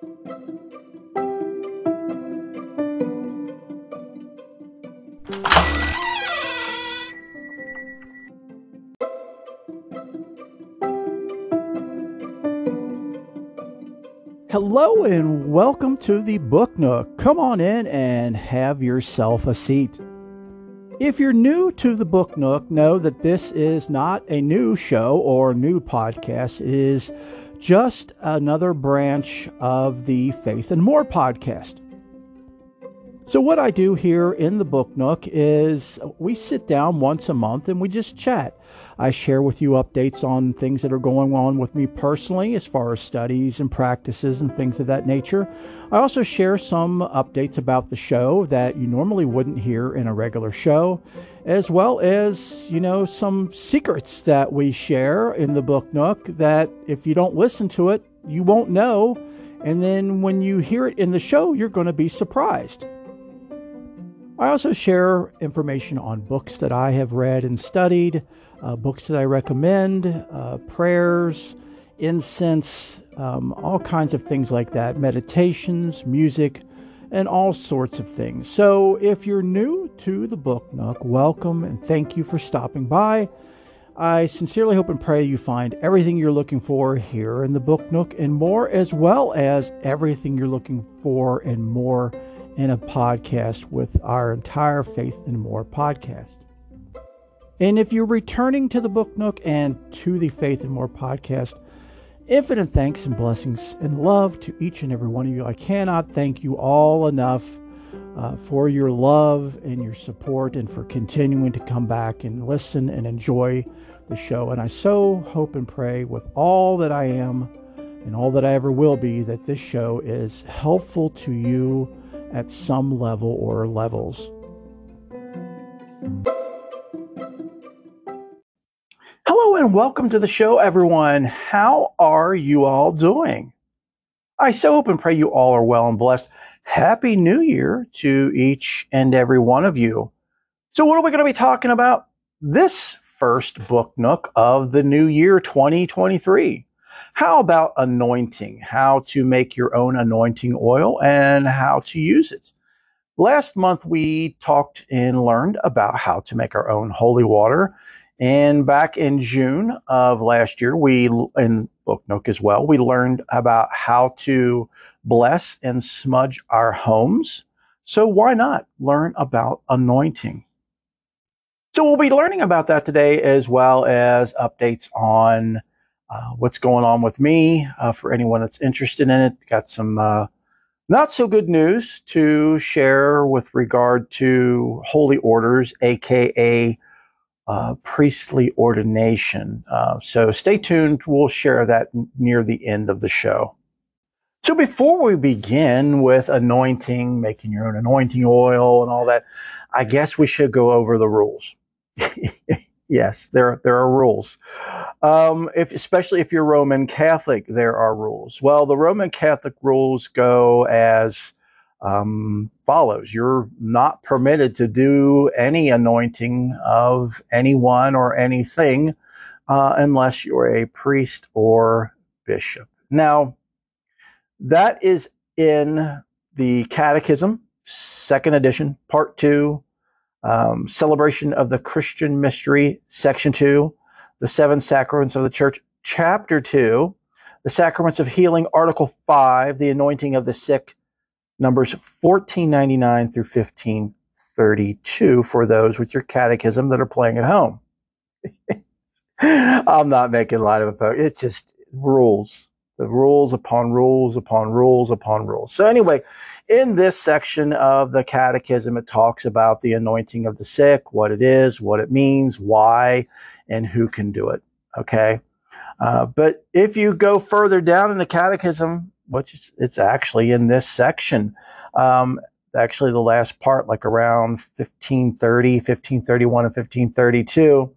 Hello and welcome to the Book Nook. Come on in and have yourself a seat. If you're new to the Book Nook, know that this is not a new show or new podcast. It is just another branch of the Faith and More podcast. So, what I do here in the Book Nook is we sit down once a month and we just chat. I share with you updates on things that are going on with me personally, as far as studies and practices and things of that nature. I also share some updates about the show that you normally wouldn't hear in a regular show, as well as, you know, some secrets that we share in the Book Nook that if you don't listen to it, you won't know. And then when you hear it in the show, you're going to be surprised. I also share information on books that I have read and studied, uh, books that I recommend, uh, prayers, incense, um, all kinds of things like that, meditations, music, and all sorts of things. So if you're new to the Book Nook, welcome and thank you for stopping by. I sincerely hope and pray you find everything you're looking for here in the Book Nook and more, as well as everything you're looking for and more in a podcast with our entire Faith and More podcast. And if you're returning to the Book Nook and to the Faith and More podcast, infinite thanks and blessings and love to each and every one of you. I cannot thank you all enough uh, for your love and your support and for continuing to come back and listen and enjoy the show. And I so hope and pray with all that I am and all that I ever will be that this show is helpful to you at some level or levels. Hello and welcome to the show, everyone. How are you all doing? I so hope and pray you all are well and blessed. Happy New Year to each and every one of you. So, what are we going to be talking about this first book nook of the new year 2023? How about anointing? How to make your own anointing oil and how to use it. Last month, we talked and learned about how to make our own holy water. And back in June of last year, we, in Book Nook as well, we learned about how to bless and smudge our homes. So why not learn about anointing? So we'll be learning about that today as well as updates on uh, what's going on with me uh, for anyone that's interested in it. Got some uh, not so good news to share with regard to holy orders, aka uh, priestly ordination. Uh, so stay tuned. We'll share that near the end of the show. So before we begin with anointing, making your own anointing oil and all that, I guess we should go over the rules. Yes, there there are rules. Um, if especially if you're Roman Catholic, there are rules. Well, the Roman Catholic rules go as um, follows: You're not permitted to do any anointing of anyone or anything uh, unless you're a priest or bishop. Now, that is in the Catechism, second edition, part two, um, celebration of the Christian mystery, section two, the seven sacraments of the church, chapter two, the sacraments of healing, article five, the anointing of the sick, numbers 1499 through 1532 for those with your catechism that are playing at home. I'm not making light of it. It's just rules. The rules upon rules upon rules upon rules. So anyway, in this section of the catechism, it talks about the anointing of the sick, what it is, what it means, why, and who can do it. Okay. Uh, but if you go further down in the catechism, which it's actually in this section, um, actually the last part, like around 1530, 1531, and 1532,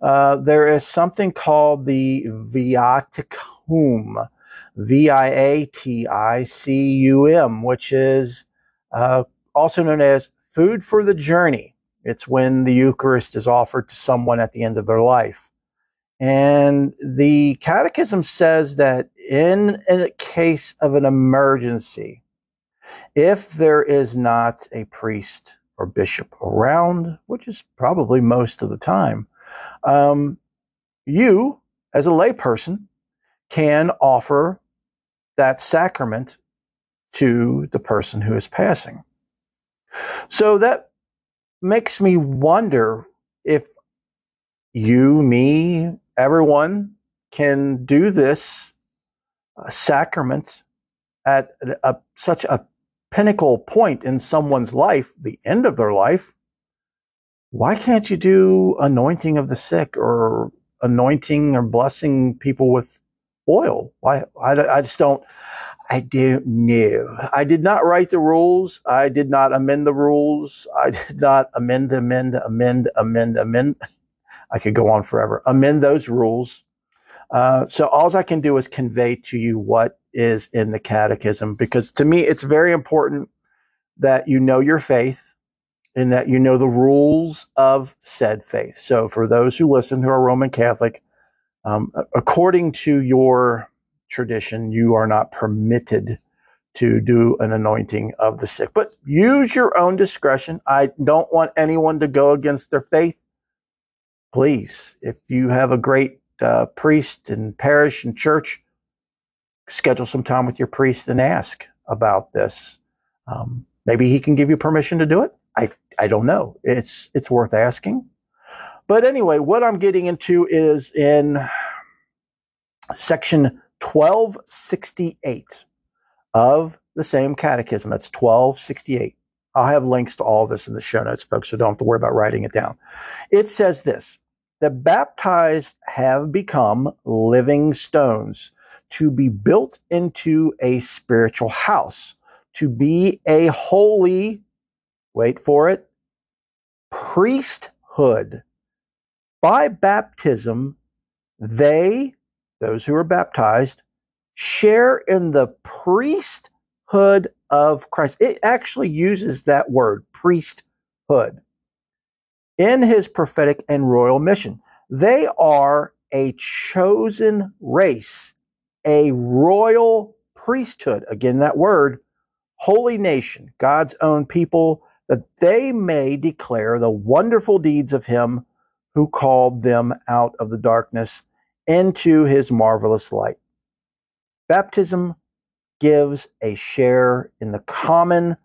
uh, there is something called the Viaticum. V I A T I C U M, which is uh, also known as food for the journey. It's when the Eucharist is offered to someone at the end of their life. And the catechism says that in a case of an emergency, if there is not a priest or bishop around, which is probably most of the time, um, you, as a layperson, can offer that sacrament to the person who is passing. So that makes me wonder if you, me, everyone can do this uh, sacrament at a, a, such a pinnacle point in someone's life, the end of their life. Why can't you do anointing of the sick or anointing or blessing people with oil? Why? I, I just don't. I don't know. I did not write the rules. I did not amend the rules. I did not amend, amend, amend, amend, amend. I could go on forever. Amend those rules. Uh, so all I can do is convey to you what is in the catechism because to me it's very important that you know your faith and that you know the rules of said faith. So for those who listen who are Roman Catholic, um, according to your tradition, you are not permitted to do an anointing of the sick. But use your own discretion. I don't want anyone to go against their faith. Please, if you have a great uh, priest and parish and church, schedule some time with your priest and ask about this. Um, maybe he can give you permission to do it. I, I don't know. It's, it's worth asking. But anyway, what I'm getting into is in section 1268 of the same catechism. That's 1268. I'll have links to all this in the show notes, folks, so don't have to worry about writing it down. It says this the baptized have become living stones to be built into a spiritual house, to be a holy, wait for it, priesthood. By baptism, they those who are baptized, share in the priesthood of Christ. It actually uses that word, priesthood, in his prophetic and royal mission. They are a chosen race, a royal priesthood. Again, that word, holy nation, God's own people, that they may declare the wonderful deeds of him who called them out of the darkness into his marvelous light. Baptism gives a share in the common,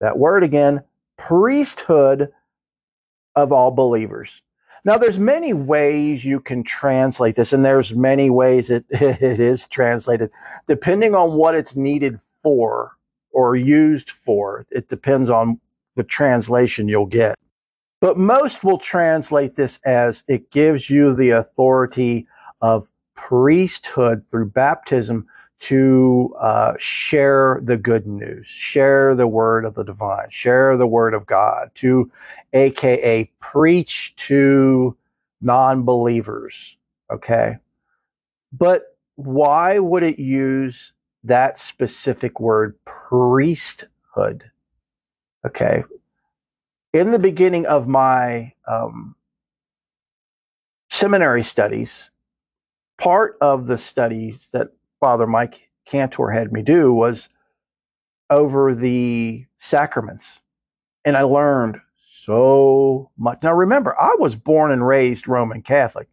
that word again, priesthood of all believers. Now, there's many ways you can translate this, and there's many ways it, it is translated, depending on what it's needed for or used for. It depends on the translation you'll get. But most will translate this as it gives you the authority of priesthood through baptism to uh, share the good news, share the word of the divine, share the word of God, to AKA preach to non believers. Okay. But why would it use that specific word, priesthood? Okay in the beginning of my um, seminary studies, part of the studies that Father Mike Cantor had me do was over the sacraments. And I learned so much. Now, remember, I was born and raised Roman Catholic.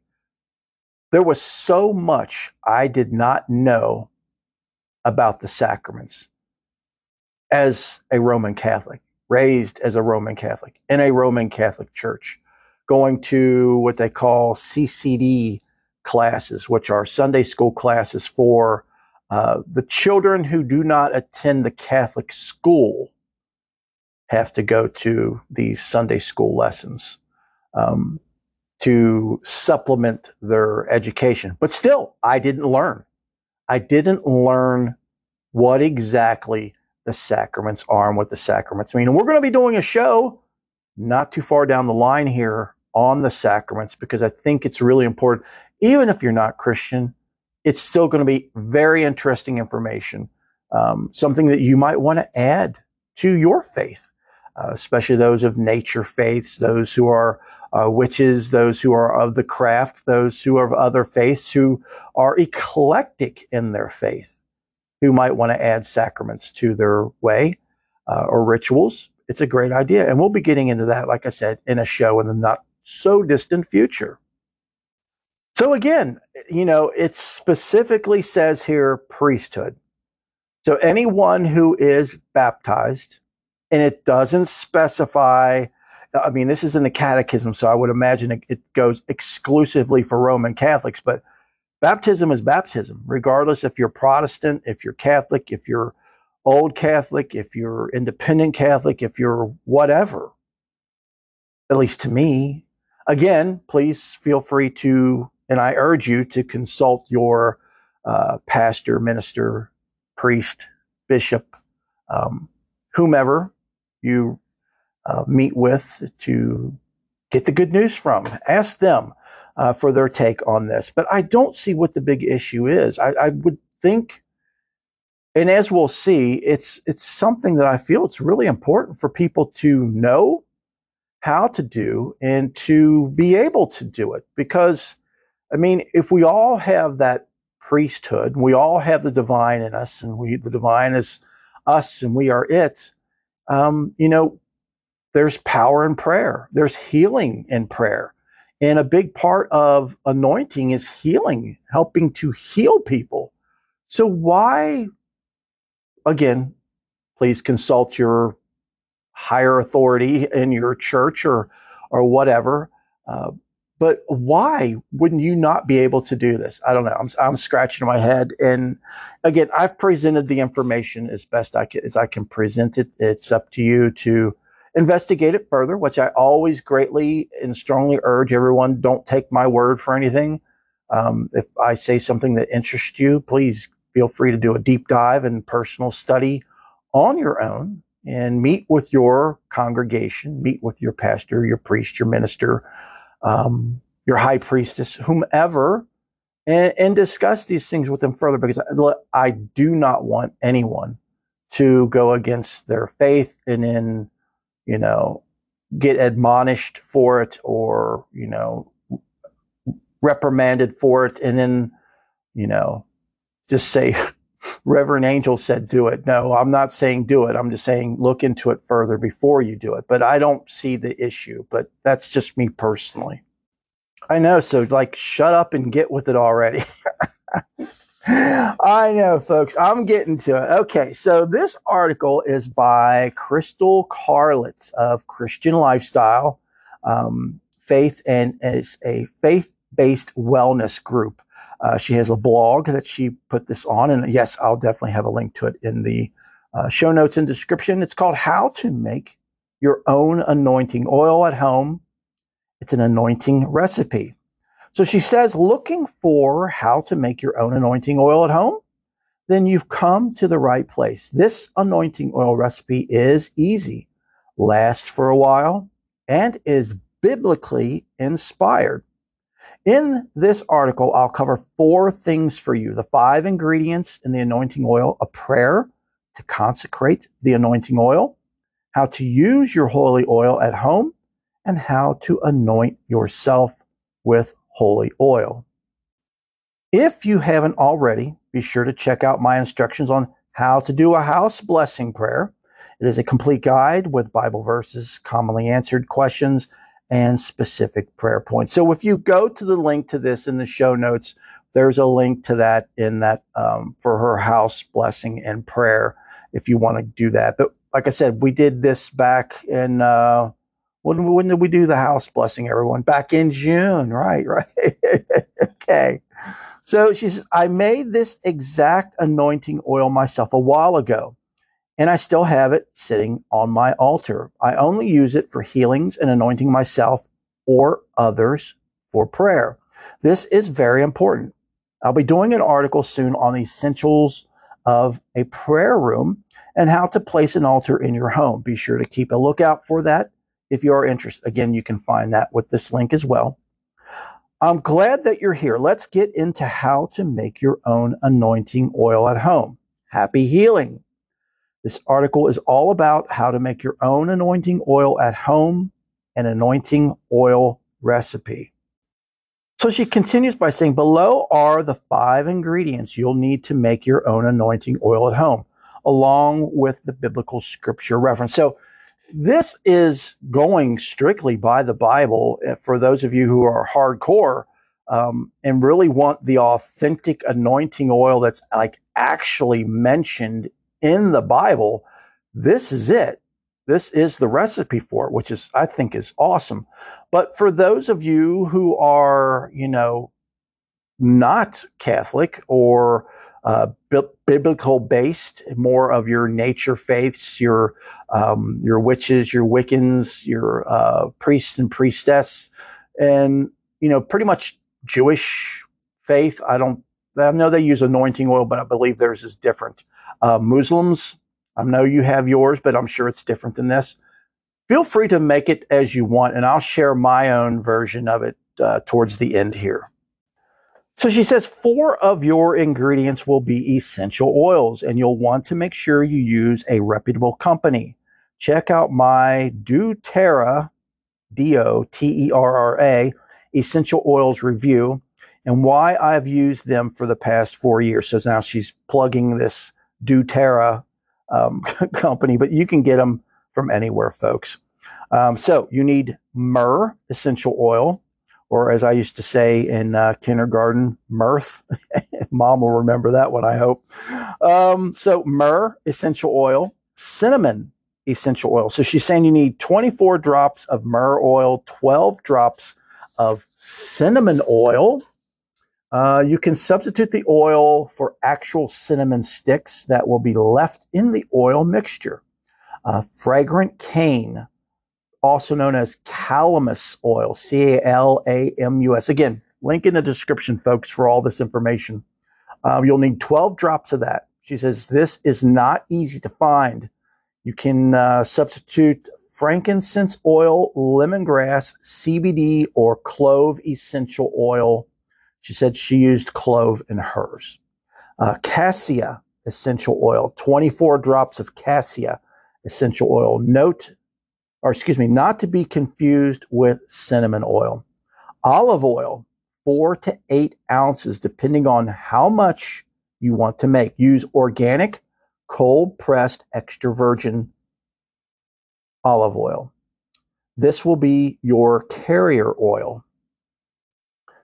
There was so much I did not know about the sacraments as a Roman Catholic raised as a Roman Catholic in a Roman Catholic church, going to what they call CCD classes, which are Sunday school classes for uh, the children who do not attend the Catholic school have to go to these Sunday school lessons um, to supplement their education. But still, I didn't learn. I didn't learn what exactly the sacraments are and what the sacraments mean. And we're going to be doing a show not too far down the line here on the sacraments because I think it's really important. Even if you're not Christian, it's still going to be very interesting information, um, something that you might want to add to your faith, uh, especially those of nature faiths, those who are uh, witches, those who are of the craft, those who are of other faiths, who are eclectic in their faith, who might want to add sacraments to their way uh, or rituals. It's a great idea. And we'll be getting into that, like I said, in a show in the not so distant future. So again, you know, it specifically says here priesthood. So anyone who is baptized, and it doesn't specify, I mean, this is in the catechism, so I would imagine it, it goes exclusively for Roman Catholics, but baptism is baptism, regardless if you're Protestant, if you're Catholic, if you're old Catholic, if you're independent Catholic, if you're whatever. At least to me. Again, please feel free to, and I urge you to consult your uh, pastor, minister, priest, bishop, um, whomever you uh, meet with to get the good news from. Ask them uh, for their take on this. But I don't see what the big issue is. I, I would think, and as we'll see, it's it's something that I feel it's really important for people to know how to do and to be able to do it. Because, I mean, if we all have that priesthood, we all have the divine in us, and we the divine is us, and we are it um, you know, there's power in prayer. There's healing in prayer. And a big part of anointing is healing, helping to heal people. So why, again, please consult your higher authority in your church or, or whatever. Uh, but why wouldn't you not be able to do this? I don't know. I'm, I'm scratching my head. And again, I've presented the information as best I can, as I can present it. It's up to you to investigate it further, which I always greatly and strongly urge everyone. Don't take my word for anything. Um, if I say something that interests you, please feel free to do a deep dive and personal study on your own and meet with your congregation, meet with your pastor, your priest, your minister, um, your high priestess, whomever, and, and, discuss these things with them further because I, I do not want anyone to go against their faith and then, you know, get admonished for it or, you know, reprimanded for it and then, you know, just say, Reverend Angel said do it. No, I'm not saying do it. I'm just saying look into it further before you do it. But I don't see the issue. But that's just me personally. I know. So, like, shut up and get with it already. I know, folks. I'm getting to it. Okay. So, this article is by Crystal Carlett of Christian Lifestyle um, Faith and is a faith based wellness group. Uh, she has a blog that she put this on, and yes, I'll definitely have a link to it in the uh, show notes and description. It's called How to Make Your Own Anointing Oil at Home. It's an anointing recipe. So she says, looking for how to make your own anointing oil at home? Then you've come to the right place. This anointing oil recipe is easy, lasts for a while, and is biblically inspired. In this article, I'll cover four things for you the five ingredients in the anointing oil, a prayer to consecrate the anointing oil, how to use your holy oil at home, and how to anoint yourself with holy oil. If you haven't already, be sure to check out my instructions on how to do a house blessing prayer. It is a complete guide with Bible verses, commonly answered questions, and specific prayer points. So if you go to the link to this in the show notes, there's a link to that in that um, for her house blessing and prayer if you want to do that. But like I said, we did this back in uh, when, when did we do the house blessing? Everyone back in June, right? Right. okay. So she says, I made this exact anointing oil myself a while ago and I still have it sitting on my altar. I only use it for healings and anointing myself or others for prayer. This is very important. I'll be doing an article soon on the essentials of a prayer room and how to place an altar in your home. Be sure to keep a lookout for that if you are interested. Again, you can find that with this link as well. I'm glad that you're here. Let's get into how to make your own anointing oil at home. Happy healing. This article is all about how to make your own anointing oil at home and anointing oil recipe. So she continues by saying, below are the five ingredients you'll need to make your own anointing oil at home, along with the biblical scripture reference. So this is going strictly by the Bible eh, for those of you who are hardcore um, and really want the authentic anointing oil that's like actually mentioned in the Bible. This is it. This is the recipe for it, which is, I think, is awesome. But for those of you who are, you know, not Catholic or uh, bi- biblical based, more of your nature faiths, your um, your witches, your Wiccans, your uh, priests and priestess, and you know, pretty much Jewish faith. I don't. I know they use anointing oil, but I believe theirs is different. Uh, Muslims, I know you have yours, but I'm sure it's different than this. Feel free to make it as you want, and I'll share my own version of it uh, towards the end here. So she says four of your ingredients will be essential oils, and you'll want to make sure you use a reputable company. Check out my doTERRA, D O T E R R A, essential oils review and why I've used them for the past four years. So now she's plugging this doTERRA um, company, but you can get them from anywhere, folks. Um, so you need myrrh essential oil, or as I used to say in uh, kindergarten, mirth. Mom will remember that one, I hope. Um, so, myrrh essential oil, cinnamon essential oil. So, she's saying you need 24 drops of myrrh oil, 12 drops of cinnamon oil. Uh, you can substitute the oil for actual cinnamon sticks that will be left in the oil mixture. Uh, fragrant cane, also known as calamus oil, C A L A M U S. Again, link in the description, folks, for all this information. Um, you'll need 12 drops of that. She says this is not easy to find. You can uh, substitute frankincense oil, lemongrass, CBD, or clove essential oil. She said she used clove in hers. Uh, cassia essential oil, 24 drops of cassia essential oil. Note or excuse me, not to be confused with cinnamon oil. Olive oil, four to eight ounces, depending on how much you want to make. Use organic, cold pressed, extra virgin olive oil. This will be your carrier oil.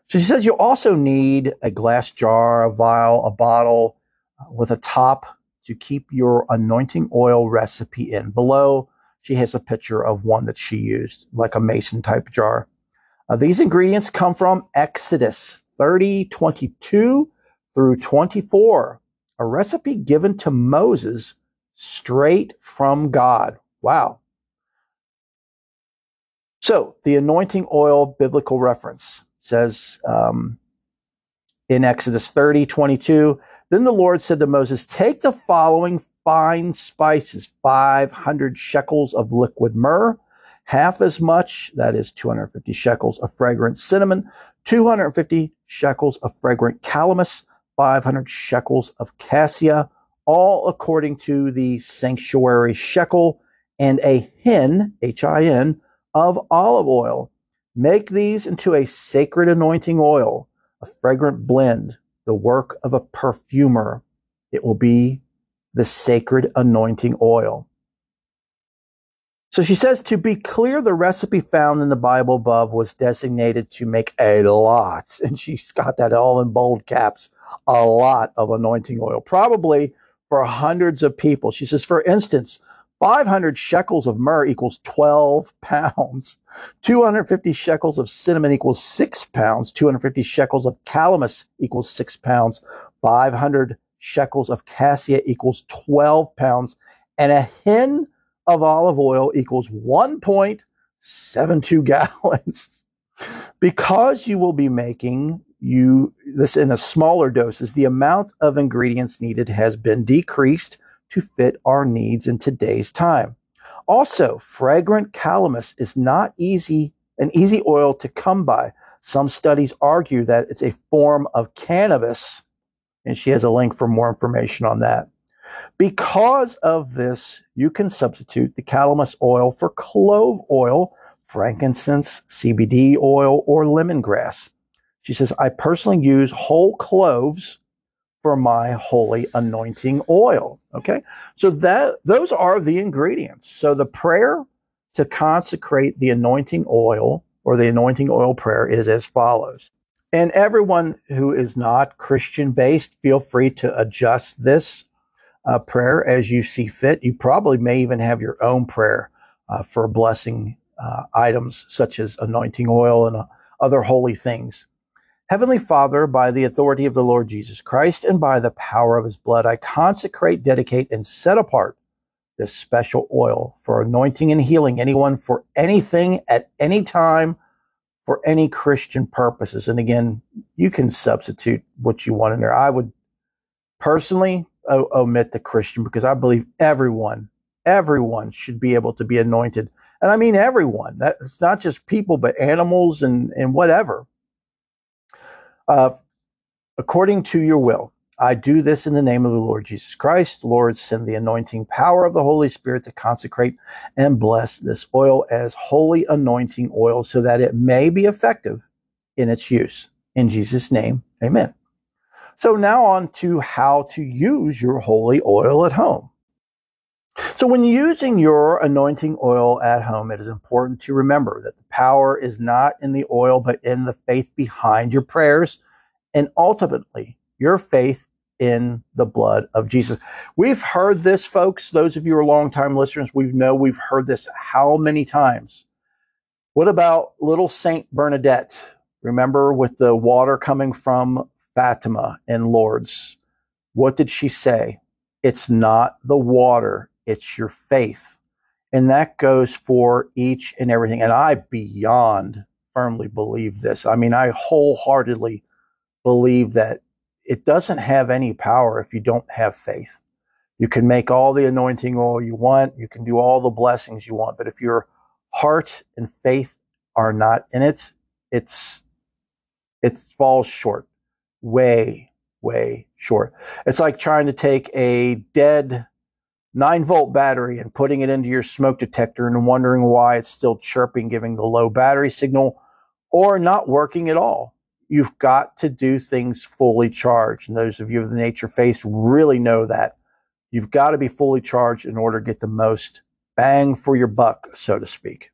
So she says you also need a glass jar, a vial, a bottle uh, with a top to keep your anointing oil recipe in. Below, she has a picture of one that she used, like a mason type jar. Uh, these ingredients come from Exodus 30, 22 through 24, a recipe given to Moses straight from God. Wow. So, the anointing oil biblical reference says um, in Exodus 30, 22, then the Lord said to Moses, Take the following fine spices, 500 shekels of liquid myrrh, half as much, that is 250 shekels of fragrant cinnamon, 250 shekels of fragrant calamus, 500 shekels of cassia, all according to the sanctuary shekel, and a hin, H-I-N, of olive oil. Make these into a sacred anointing oil, a fragrant blend, the work of a perfumer. It will be the sacred anointing oil. So she says to be clear, the recipe found in the Bible above was designated to make a lot, and she's got that all in bold caps, a lot of anointing oil, probably for hundreds of people. She says, for instance, 500 shekels of myrrh equals 12 pounds. 250 shekels of cinnamon equals 6 pounds. 250 shekels of calamus equals 6 pounds. 500 shekels of cassia equals 12 pounds, and a hin of olive oil equals 1.72 gallons. because you will be making you this in a smaller doses, the amount of ingredients needed has been decreased to fit our needs in today's time. Also, fragrant calamus is not easy an easy oil to come by. Some studies argue that it's a form of cannabis and she has a link for more information on that. Because of this, you can substitute the calamus oil for clove oil frankincense, CBD oil, or lemongrass. She says, I personally use whole cloves for my holy anointing oil. Okay. So that those are the ingredients. So the prayer to consecrate the anointing oil or the anointing oil prayer is as follows. And everyone who is not Christian based, feel free to adjust this uh, prayer as you see fit. You probably may even have your own prayer uh, for blessing uh, items such as anointing oil and uh, other holy things. Heavenly Father, by the authority of the Lord Jesus Christ and by the power of his blood, I consecrate, dedicate, and set apart this special oil for anointing and healing anyone for anything at any time for any Christian purposes. And again, you can substitute what you want in there. I would personally o- omit the Christian because I believe everyone, everyone should be able to be anointed. And I mean everyone. That's not just people, but animals and, and whatever. Uh, according to your will, I do this in the name of the Lord Jesus Christ. Lord, send the anointing power of the Holy Spirit to consecrate and bless this oil as holy anointing oil so that it may be effective in its use. In Jesus' name, amen. So now on to how to use your holy oil at home. So when using your anointing oil at home, it is important to remember that the power is not in the oil, but in the faith behind your prayers and ultimately your faith in the blood of Jesus. We've heard this, folks. Those of you who are longtime listeners, we know we've heard this how many times. What about little Saint Bernadette? Remember with the water coming from Fatima in Lourdes? What did she say? It's not the water, it's your faith. And that goes for each and everything. And I beyond firmly believe this. I mean, I wholeheartedly believe that it doesn't have any power if you don't have faith. You can make all the anointing oil you want, you can do all the blessings you want, but if your heart and faith are not in it, it's it falls short. Way, way short. It's like trying to take a dead 9 volt battery and putting it into your smoke detector and wondering why it's still chirping, giving the low battery signal, or not working at all you've got to do things fully charged. And those of you of the nature faith really know that. You've got to be fully charged in order to get the most bang for your buck, so to speak.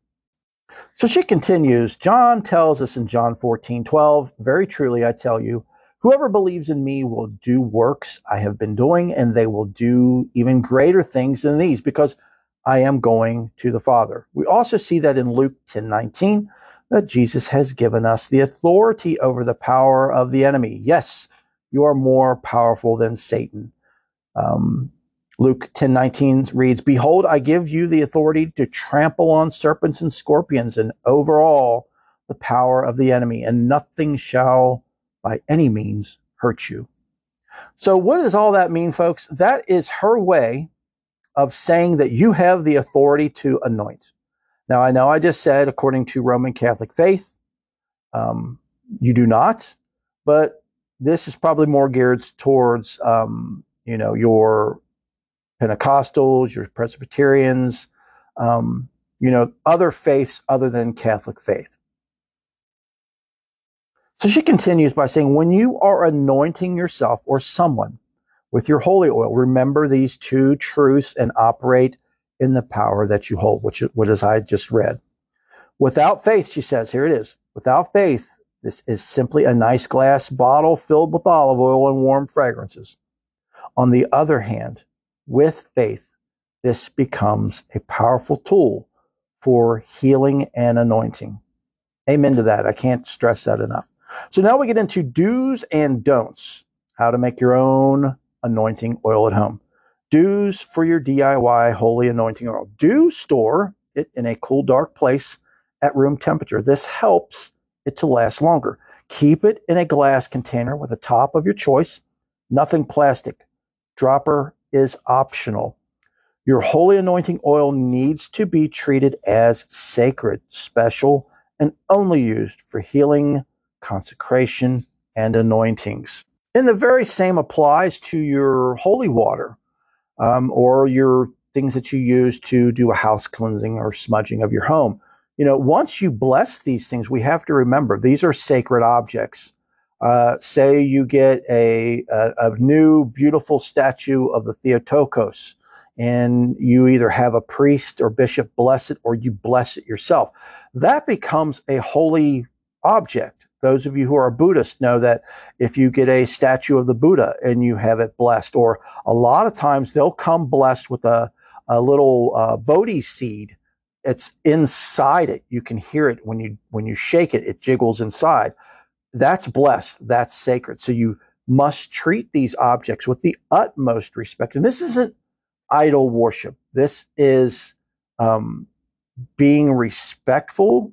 So she continues, John tells us in John 14, 12, very truly I tell you, whoever believes in me will do works I have been doing, and they will do even greater things than these, because I am going to the Father. We also see that in Luke 10, 19, that Jesus has given us the authority over the power of the enemy. Yes, you are more powerful than Satan. Um, Luke 10 19 reads, Behold, I give you the authority to trample on serpents and scorpions and over all the power of the enemy, and nothing shall by any means hurt you. So, what does all that mean, folks? That is her way of saying that you have the authority to anoint. Now, I know I just said, according to Roman Catholic faith, um, you do not, but this is probably more geared towards, um, you know, your Pentecostals, your Presbyterians, um, you know, other faiths other than Catholic faith. So she continues by saying, when you are anointing yourself or someone with your holy oil, remember these two truths and operate in the power that you hold, which what as I just read. Without faith, she says, here it is. Without faith, this is simply a nice glass bottle filled with olive oil and warm fragrances. On the other hand, with faith, this becomes a powerful tool for healing and anointing. Amen to that. I can't stress that enough. So now we get into do's and don'ts, how to make your own anointing oil at home. Do's for your DIY holy anointing oil. Do store it in a cool, dark place at room temperature. This helps it to last longer. Keep it in a glass container with a top of your choice, nothing plastic. Dropper is optional. Your holy anointing oil needs to be treated as sacred, special, and only used for healing, consecration, and anointings. And the very same applies to your holy water um, or your things that you use to do a house cleansing or smudging of your home. you know, once you bless these things, we have to remember these are sacred objects. Uh, say you get a, a, a, new beautiful statue of the Theotokos, and you either have a priest or bishop bless it, or you bless it yourself. That becomes a holy object. Those of you who are Buddhists know that if you get a statue of the Buddha and you have it blessed, or a lot of times they'll come blessed with a, a little uh, Bodhi seed it's inside it. You can hear it when you when you shake it, it jiggles inside. That's blessed. That's sacred. So you must treat these objects with the utmost respect. And this isn't idol worship. This is um, being respectful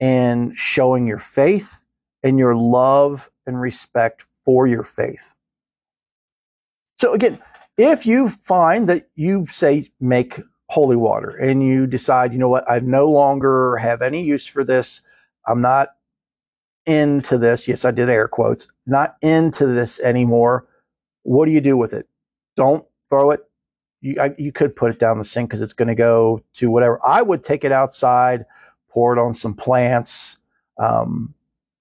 and showing your faith and your love and respect for your faith. So again, if you find that you say make holy water and you decide, you know what, I no longer have any use for this. I'm not into this. Yes, I did air quotes, not into this anymore. What do you do with it? Don't throw it. You, I, you could put it down the sink because it's going to go to whatever. I would take it outside, pour it on some plants, um,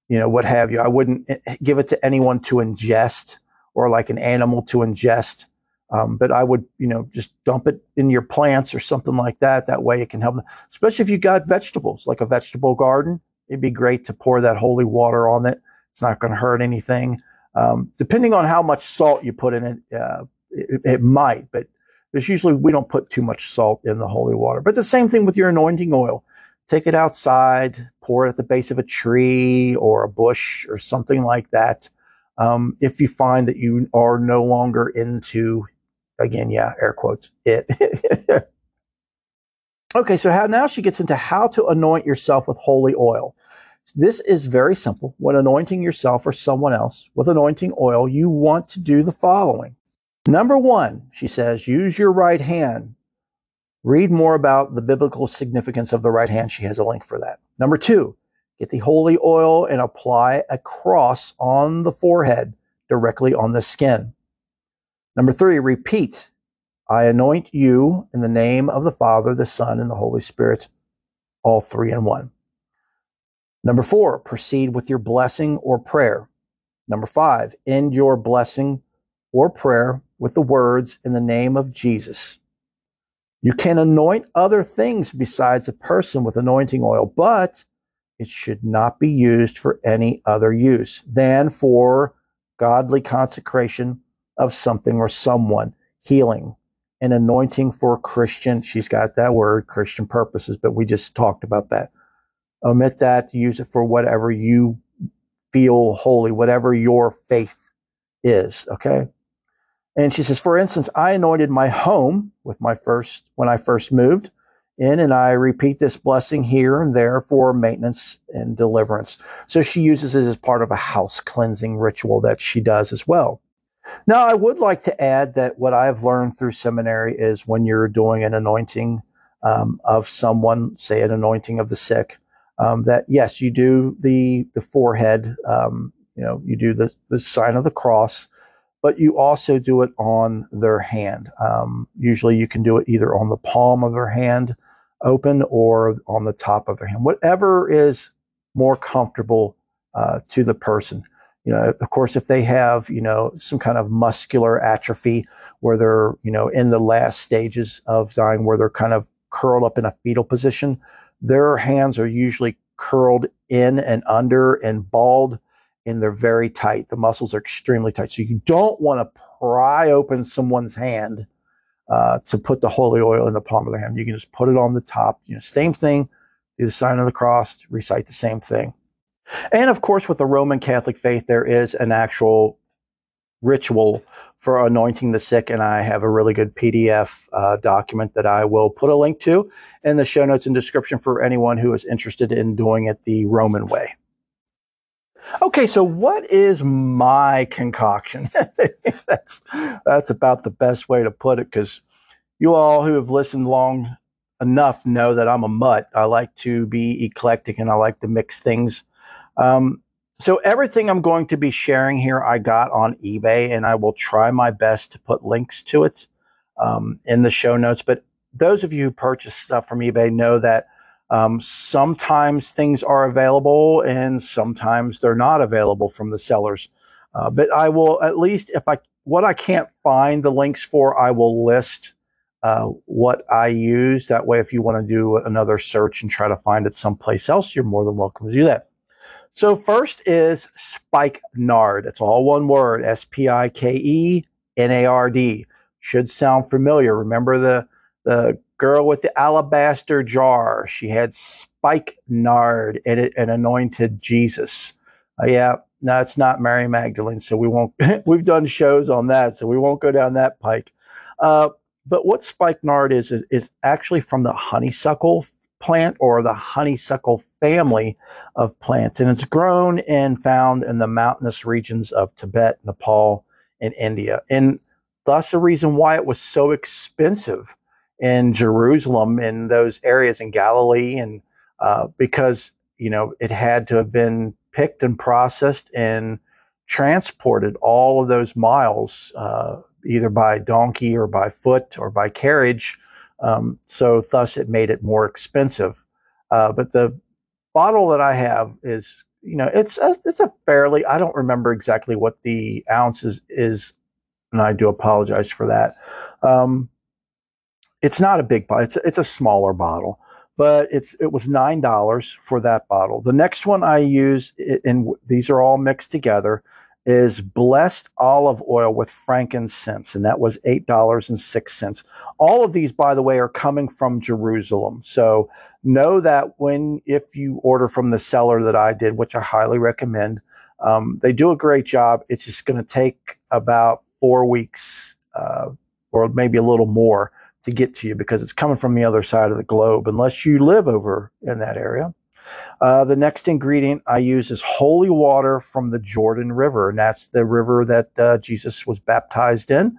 you know, what have you. I wouldn't eh, give it to anyone to ingest or like an animal to ingest. Um, but I would, you know, just dump it in your plants or something like that. That way it can help, especially if you got vegetables, like a vegetable garden. It'd be great to pour that holy water on it. It's not going to hurt anything. Um, depending on how much salt you put in it, uh, it, it might, but there's usually, we don't put too much salt in the holy water. But the same thing with your anointing oil. Take it outside, pour it at the base of a tree or a bush or something like that. Um, if you find that you are no longer into again, yeah, air quotes, it. okay, so how now she gets into how to anoint yourself with holy oil. This is very simple. When anointing yourself or someone else with anointing oil, you want to do the following. Number one, she says, use your right hand. Read more about the biblical significance of the right hand. She has a link for that. Number two, get the holy oil and apply a cross on the forehead directly on the skin. Number three, repeat. I anoint you in the name of the Father, the Son, and the Holy Spirit, all three in one. Number four, proceed with your blessing or prayer. Number five, end your blessing or prayer with the words in the name of Jesus. You can anoint other things besides a person with anointing oil, but it should not be used for any other use than for godly consecration of something or someone, healing, and anointing for Christian. She's got that word, Christian purposes, but we just talked about that. Omit that, use it for whatever you feel holy, whatever your faith is. Okay. And she says, for instance, I anointed my home with my first, when I first moved in, and I repeat this blessing here and there for maintenance and deliverance. So she uses it as part of a house cleansing ritual that she does as well. Now, I would like to add that what I've learned through seminary is when you're doing an anointing um, of someone, say an anointing of the sick, um, that yes, you do the the forehead, um, you know, you do the the sign of the cross, but you also do it on their hand. Um, usually, you can do it either on the palm of their hand, open, or on the top of their hand, whatever is more comfortable uh, to the person you know, of course, if they have, you know, some kind of muscular atrophy where they're, you know, in the last stages of dying, where they're kind of curled up in a fetal position, their hands are usually curled in and under and balled and they're very tight. The muscles are extremely tight. So you don't want to pry open someone's hand uh, to put the holy oil in the palm of their hand. You can just put it on the top. You know, same thing. Do the sign of the cross. Recite the same thing. And of course, with the Roman Catholic faith, there is an actual ritual for anointing the sick, and I have a really good PDF uh, document that I will put a link to in the show notes and description for anyone who is interested in doing it the Roman way. Okay, so what is my concoction? that's that's about the best way to put it because you all who have listened long enough know that I'm a mutt. I like to be eclectic and I like to mix things um, so everything I'm going to be sharing here, I got on eBay, and I will try my best to put links to it um, in the show notes. But those of you who purchase stuff from eBay know that Um, sometimes things are available and sometimes they're not available from the sellers. Uh, but I will at least, if I what I can't find the links for, I will list uh, what I use. That way, if you want to do another search and try to find it someplace else, you're more than welcome to do that. So first is Spike Nard. It's all one word, S P I K E N A R D. Should sound familiar. Remember the the girl with the alabaster jar? She had Spike Nard in it and anointed Jesus. Uh, yeah, no, it's not Mary Magdalene, so we won't. we've done shows on that, so we won't go down that pike. Uh, but what spikenard is, is is actually from the honeysuckle plant or the honeysuckle family of plants. And it's grown and found in the mountainous regions of Tibet, Nepal, and India. And thus the reason why it was so expensive in Jerusalem, in those areas in Galilee, and uh, because, you know, it had to have been picked and processed and transported all of those miles, uh, either by donkey or by foot or by carriage um, so thus it made it more expensive. Uh, but the bottle that I have is, you know, it's a, it's a fairly, I don't remember exactly what the ounces is, and I do apologize for that. Um, it's not a big bottle. It's, it's a smaller bottle, but it's, it was $9 for that bottle. The next one I use, and these are all mixed together, is blessed olive oil with frankincense, and that was $8.06. All of these, by the way, are coming from Jerusalem. So know that when, if you order from the seller that I did, which I highly recommend, um, they do a great job. It's just going to take about four weeks uh, or maybe a little more to get to you because it's coming from the other side of the globe, unless you live over in that area. Uh, the next ingredient I use is holy water from the Jordan River, and that's the river that uh, Jesus was baptized in,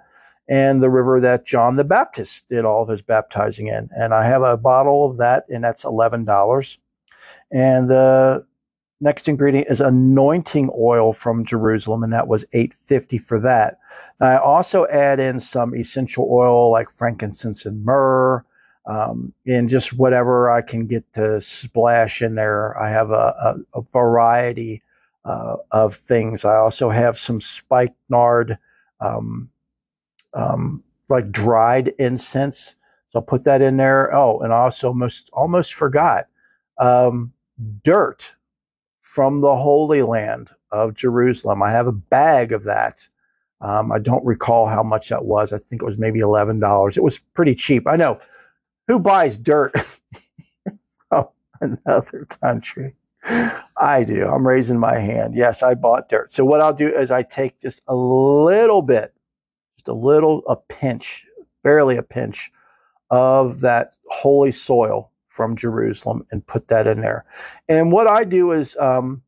and the river that John the Baptist did all of his baptizing in. And I have a bottle of that, and that's eleven dollars. And the next ingredient is anointing oil from Jerusalem, and that was eight fifty for that. I also add in some essential oil like frankincense and myrrh um, and just whatever I can get to splash in there. I have a, a, a variety uh, of things. I also have some spikenard, um, um, like dried incense. So I'll put that in there. Oh, and I also almost almost forgot um, dirt from the Holy Land of Jerusalem. I have a bag of that. Um, I don't recall how much that was. I think it was maybe eleven dollars. It was pretty cheap. I know who buys dirt from another country? I do. I'm raising my hand. Yes, I bought dirt. So what I'll do is I take just a little bit, just a little, a pinch, barely a pinch of that holy soil from Jerusalem and put that in there. And what I do is, um,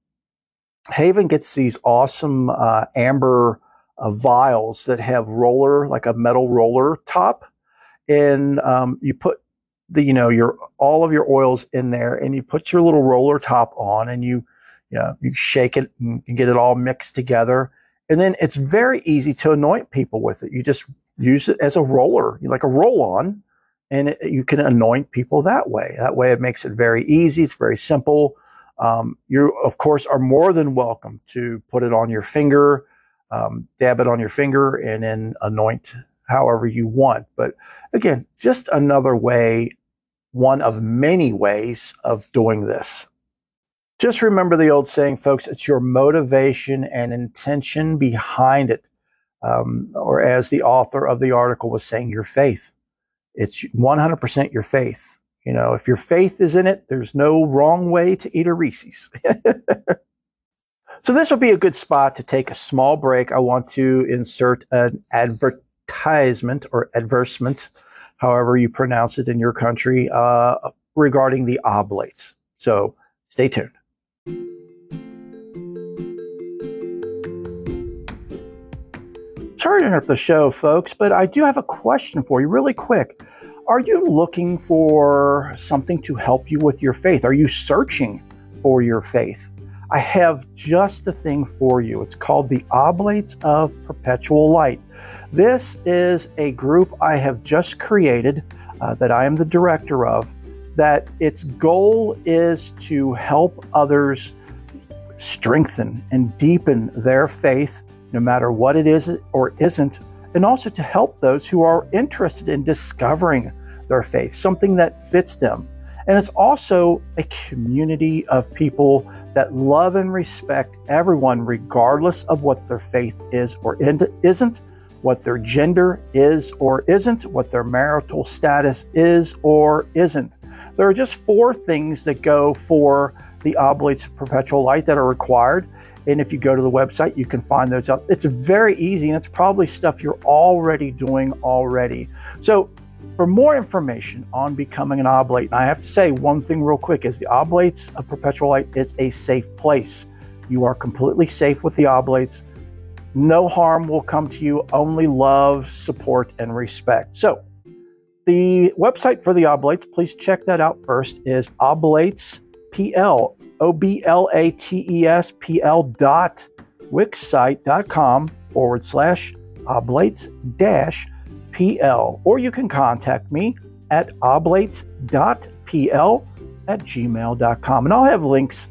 Haven gets these awesome uh, amber uh, vials that have roller, like a metal roller top. And um, you put the you know your all of your oils in there and you put your little roller top on and you you know you shake it and get it all mixed together. And then it's very easy to anoint people with it. You just use it as a roller like a roll on and it, you can anoint people that way. That way it makes it very easy. It's very simple. Um, you of course are more than welcome to put it on your finger um, dab it on your finger and then anoint however you want but again just another way one of many ways of doing this. Just remember the old saying, folks, it's your motivation and intention behind it. Um, or as the author of the article was saying, your faith. It's 100% your faith. You know, if your faith is in it, there's no wrong way to eat a Reese's. so this will be a good spot to take a small break. I want to insert an advertisement or advertisement however you pronounce it in your country, uh, regarding the oblates. So stay tuned. Sorry to interrupt the show, folks, but I do have a question for you really quick. Are you looking for something to help you with your faith? Are you searching for your faith? I have just the thing for you. It's called the Oblates of Perpetual Light. This is a group I have just created uh, that I am the director of that its goal is to help others strengthen and deepen their faith, no matter what it is or isn't, and also to help those who are interested in discovering their faith, something that fits them. And it's also a community of people that love and respect everyone, regardless of what their faith is or isn't, what their gender is or isn't, what their marital status is or isn't. There are just four things that go for the Oblates of Perpetual Light that are required. And if you go to the website, you can find those out. It's very easy and it's probably stuff you're already doing already. So, for more information on becoming an oblate, and I have to say one thing real quick is the Oblates of Perpetual Light is a safe place. You are completely safe with the Oblates. No harm will come to you, only love, support, and respect. So, the website for the Oblates, please check that out first, is Oblates PL, O B L A T E S P L dot wixsite.com forward slash oblates dash PL. Or you can contact me at oblates.pl at gmail.com. And I'll have links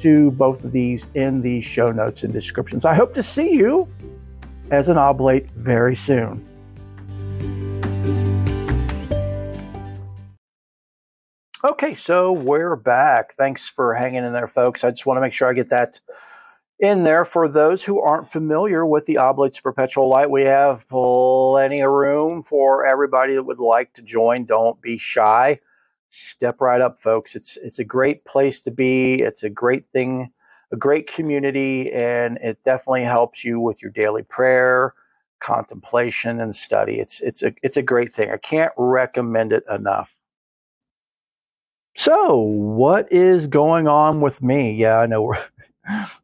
to both of these in the show notes and descriptions. I hope to see you as an oblate very soon. Okay, so we're back. Thanks for hanging in there, folks. I just want to make sure I get that in there. For those who aren't familiar with the Oblates Perpetual Light, we have plenty of room for everybody that would like to join. Don't be shy. Step right up, folks. It's it's a great place to be. It's a great thing, a great community, and it definitely helps you with your daily prayer, contemplation, and study. It's it's a it's a great thing. I can't recommend it enough. So, what is going on with me? Yeah, I know we're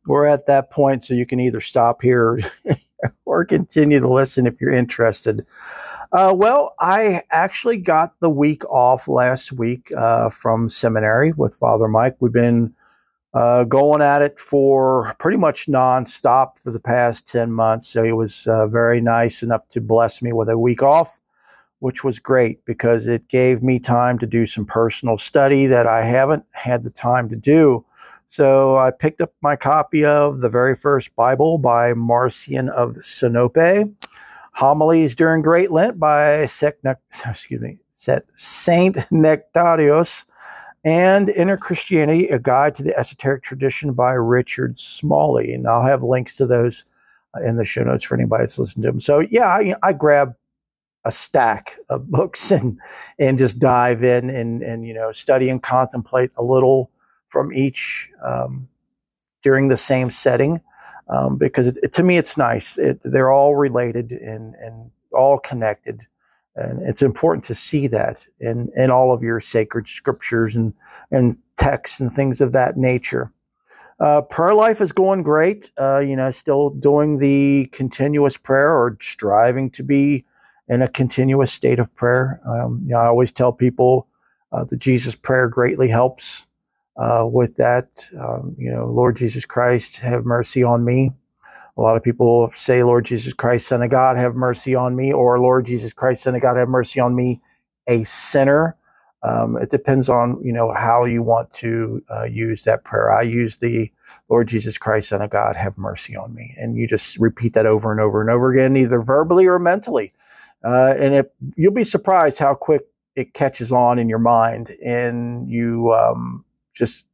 we're at that point, so you can either stop here or continue to listen if you're interested. Uh, well, I actually got the week off last week uh, from seminary with Father Mike. We've been uh, going at it for pretty much nonstop for the past 10 months. So he was uh, very nice enough to bless me with a week off which was great because it gave me time to do some personal study that I haven't had the time to do. So I picked up my copy of the very first Bible by Marcion of Sinope, Homilies During Great Lent by Sec- excuse me, Saint Nectarios, and Inner Christianity, a guide to the esoteric tradition by Richard Smoley. And I'll have links to those uh, in the show notes for anybody that's listening to them. So yeah, I, I grabbed a stack of books and and just dive in and and you know study and contemplate a little from each um, during the same setting um, because it, it, to me it's nice it, they're all related and and all connected and it's important to see that in in all of your sacred scriptures and and texts and things of that nature uh, prayer life is going great. Uh, you know, still doing the continuous prayer or striving to be in a continuous state of prayer. Um, you know, I always tell people uh, the Jesus prayer greatly helps uh, with that. Um, you know, Lord Jesus Christ, have mercy on me. A lot of people say, Lord Jesus Christ, Son of God, have mercy on me, or Lord Jesus Christ, Son of God, have mercy on me, a sinner. Um, it depends on you know how you want to uh, use that prayer. I use the Lord Jesus Christ, Son of God, have mercy on me, and you just repeat that over and over and over again, either verbally or mentally. Uh, and it, you'll be surprised how quick it catches on in your mind, and you um, just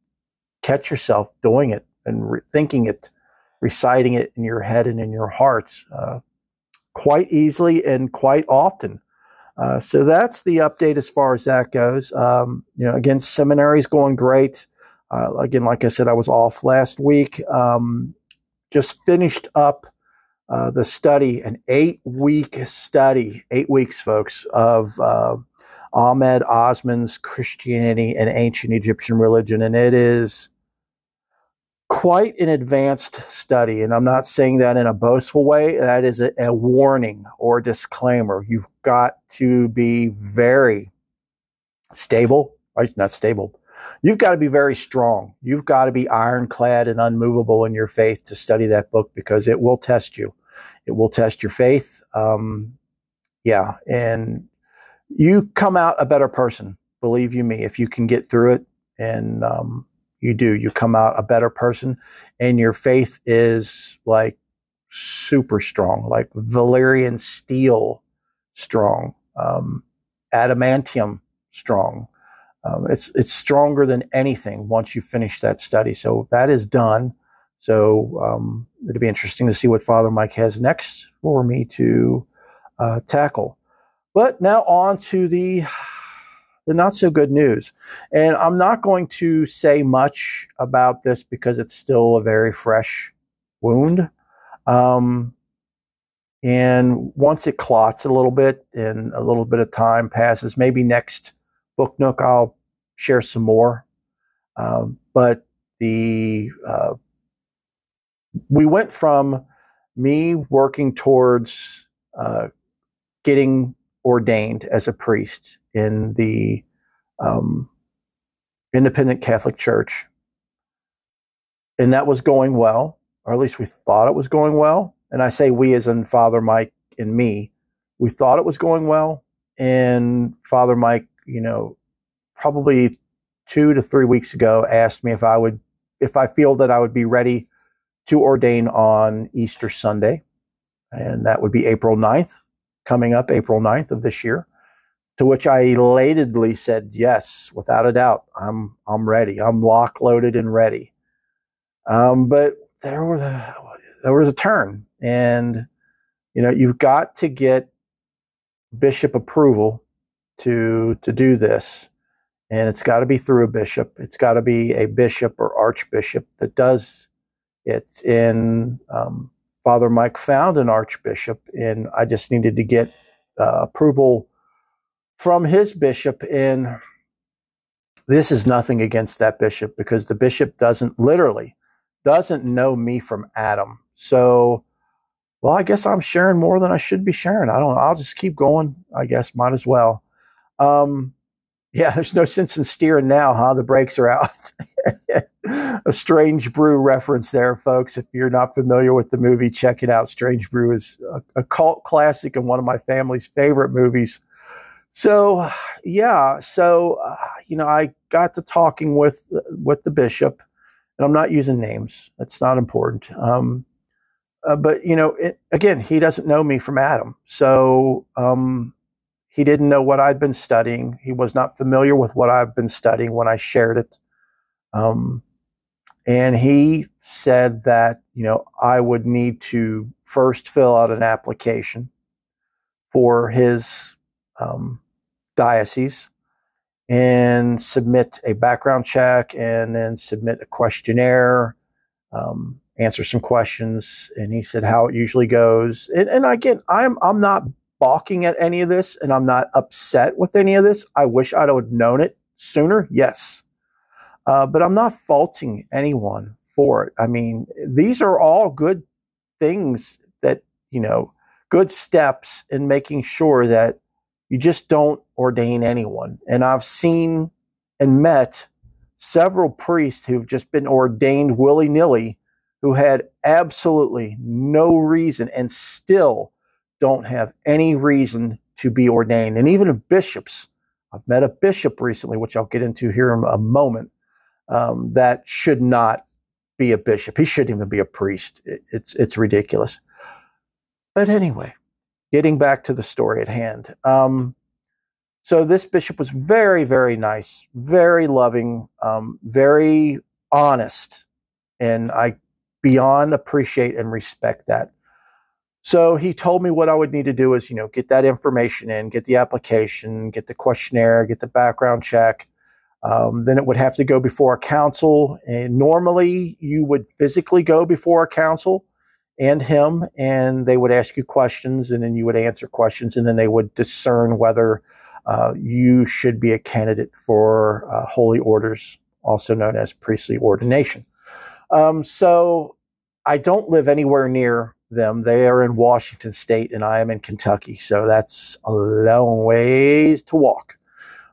catch yourself doing it and re- thinking it, reciting it in your head and in your heart uh, quite easily and quite often. Uh, so that's the update as far as that goes. Um, you know, again, seminary is going great. Uh, again, like I said, I was off last week. Um, just finished up uh, the study, an eight week study, eight weeks, folks, of uh, Ahmed Osman's Christianity and ancient Egyptian religion. And it is quite an advanced study. And I'm not saying that in a boastful way. That is a, a warning or disclaimer. You've got to be very stable, right? Not stable, you've got to be very strong. You've got to be ironclad and unmovable in your faith to study that book because it will test you. It will test your faith. Um, yeah, and you come out a better person. believe you me, if you can get through it and um, you do, you come out a better person and your faith is like super strong, like Valyrian steel strong, um, adamantium strong. Um, it's it's stronger than anything once you finish that study. So that is done. So um, it'll be interesting to see what Father Mike has next for me to uh, tackle. But now on to the the not so good news. And I'm not going to say much about this because it's still a very fresh wound. Um, and once it clots a little bit and a little bit of time passes, maybe next book nook I'll share some more. Um, but the uh, we went from me working towards uh, getting ordained as a priest in the um, independent Catholic Church, and that was going well or at least we thought it was going well. And I say we as in Father Mike and me, we thought it was going well. And Father Mike, you know, probably two to three weeks ago asked me if I would, if I feel that I would be ready to ordain on Easter Sunday. And that would be April 9th, coming up April 9th of this year. To which I elatedly said, yes, without a doubt, I'm, I'm ready. I'm lock loaded and ready. Um, but there was a there was a turn, and you know you've got to get bishop approval to to do this, and it's got to be through a bishop. It's got to be a bishop or archbishop that does it. In um, Father Mike found an archbishop, and I just needed to get uh, approval from his bishop and this is nothing against that bishop because the bishop doesn't literally doesn't know me from Adam. So, well, I guess I'm sharing more than I should be sharing. I don't. I'll just keep going. I guess might as well. Um, yeah, there's no sense in steering now, huh? The brakes are out. a Strange Brew reference there, folks. If you're not familiar with the movie, check it out. Strange Brew is a, a cult classic and one of my family's favorite movies. So, yeah, so uh, you know, I got to talking with with the bishop, and I'm not using names. That's not important. Um, uh, but you know, it, again, he doesn't know me from Adam, so um, he didn't know what I'd been studying. He was not familiar with what I've been studying when I shared it. Um, and he said that you know I would need to first fill out an application for his um, diocese and submit a background check and then submit a questionnaire, um, answer some questions. And he said how it usually goes. And, and again, I'm I'm not balking at any of this, and I'm not upset with any of this. I wish I'd have known it sooner. Yes, uh, but I'm not faulting anyone for it. I mean, these are all good things that you know, good steps in making sure that you just don't ordain anyone. And I've seen and met several priests who've just been ordained willy nilly who had absolutely no reason and still don't have any reason to be ordained. And even if bishops, I've met a bishop recently, which I'll get into here in a moment, um, that should not be a bishop. He shouldn't even be a priest. It, it's it's ridiculous. But anyway, getting back to the story at hand. Um, so this bishop was very, very nice, very loving, um, very honest, and I beyond appreciate and respect that. So he told me what I would need to do is, you know, get that information in, get the application, get the questionnaire, get the background check. Um, then it would have to go before a council. And normally you would physically go before a council and him, and they would ask you questions, and then you would answer questions, and then they would discern whether uh, you should be a candidate for uh, holy orders, also known as priestly ordination. Um, so I don't live anywhere near them. They are in Washington State, and I am in Kentucky, so that's a long ways to walk.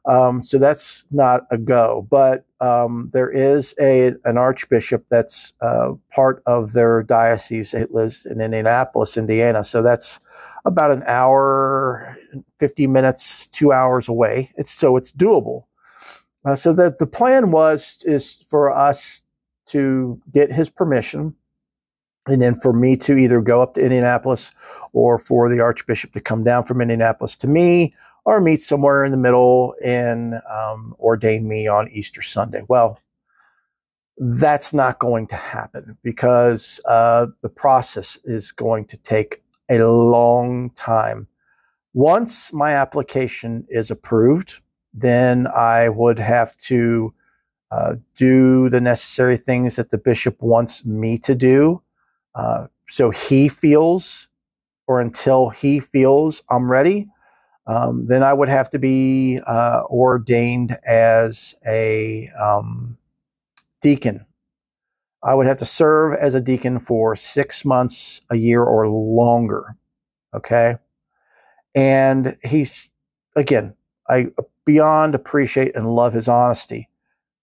Um, so that's not a go. But um, there is a an archbishop that's uh, part of their diocese. It lives in Indianapolis, Indiana. So that's about an hour, fifty minutes, two hours away. It's so it's doable. Uh, so that the plan was is for us to get his permission, and then for me to either go up to Indianapolis or for the Archbishop to come down from Indianapolis to me, or meet somewhere in the middle and um, ordain me on Easter Sunday. Well, that's not going to happen because uh, the process is going to take a long time. Once my application is approved, then I would have to uh, do the necessary things that the bishop wants me to do. Uh, so he feels, or until he feels I'm ready, um, then I would have to be uh, ordained as a um, deacon. I would have to serve as a deacon for six months, a year, or longer. Okay. And he's, again, I beyond appreciate and love his honesty.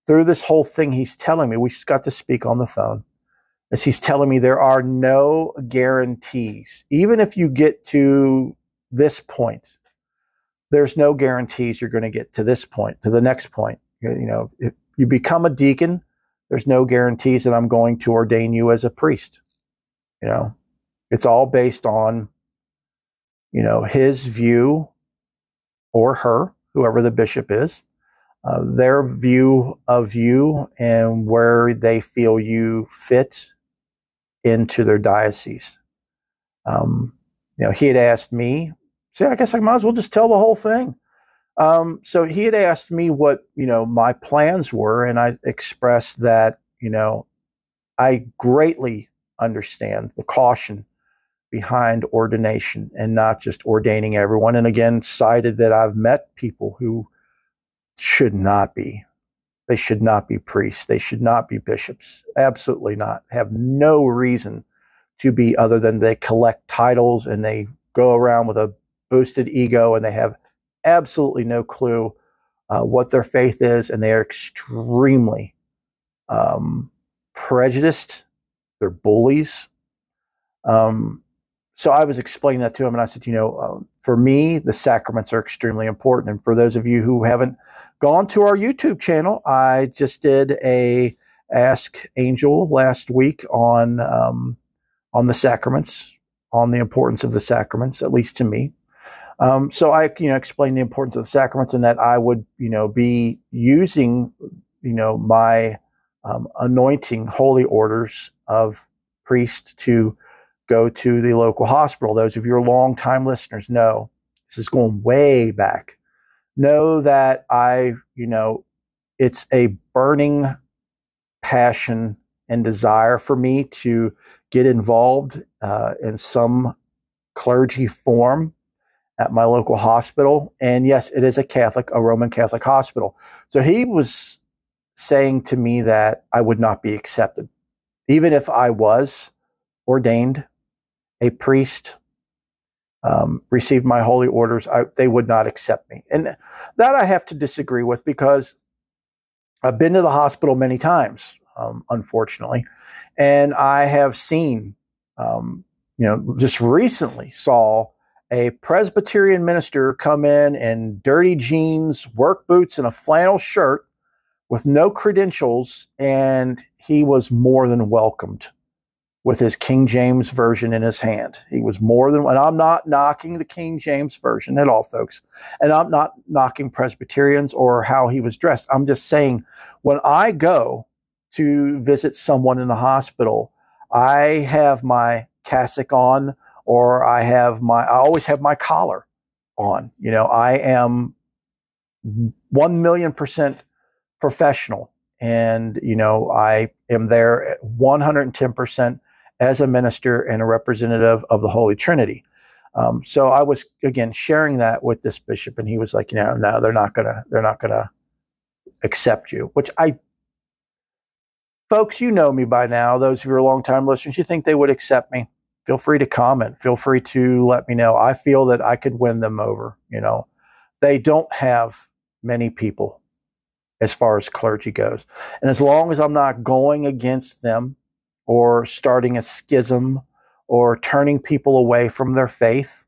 Through this whole thing, he's telling me, we just got to speak on the phone, as he's telling me there are no guarantees. Even if you get to this point, there's no guarantees you're going to get to this point, to the next point. You, you know, if you become a deacon, there's no guarantees that I'm going to ordain you as a priest. You know, it's all based on, you know, his view or her, whoever the bishop is, uh, their view of you and where they feel you fit into their diocese. Um, you know, he had asked me See, I guess I might as well just tell the whole thing. Um, so he had asked me what you know my plans were, and I expressed that you know I greatly understand the caution behind ordination and not just ordaining everyone. And again, cited that I've met people who should not be. They should not be priests. They should not be bishops. Absolutely not. Have no reason to be other than they collect titles and they go around with a boosted ego and they have absolutely no clue uh, what their faith is, and they are extremely um, prejudiced. They're bullies. Um, so I was explaining that to him, and I said, you know, uh, for me, the sacraments are extremely important. And for those of you who haven't gone to our YouTube channel, I just did a Ask Angel last week on um, on the sacraments, on the importance of the sacraments, at least to me. Um, so I, you know, explained the importance of the sacraments and that I would, you know, be using, you know, my um, anointing holy orders of priest to go to the local hospital. Those of you your long-time listeners know this is going way back. Know that I, you know, it's a burning passion and desire for me to get involved uh, in some clergy form at my local hospital. And yes, it is a Catholic, a Roman Catholic hospital. So he was saying to me that I would not be accepted. Even if I was ordained a priest, um, received my holy orders, I, they would not accept me. And that I have to disagree with because I've been to the hospital many times, um, unfortunately, and I have seen, um, you know, just recently saw a Presbyterian minister come in in dirty jeans, work boots, and a flannel shirt with no credentials, and he was more than welcomed with his King James version in his hand. He was more than, and I'm not knocking the King James version at all, folks, and I'm not knocking Presbyterians or how he was dressed. I'm just saying when I go to visit someone in the hospital, I have my cassock on or I have my, I always have my collar on. You know, I am 1 million percent professional. And, you know, I am there 110% as a minister and a representative of the Holy Trinity. Um, so I was again sharing that with this bishop, and he was like, you know, no, they're not gonna, they're not gonna accept you. Which I, folks, you know me by now. Those of you are longtime listeners, you think they would accept me? feel free to comment. Feel free to let me know. I feel that I could win them over. You know, they don't have many people as far as clergy goes. And as long as I'm not going against them or starting a schism or turning people away from their faith,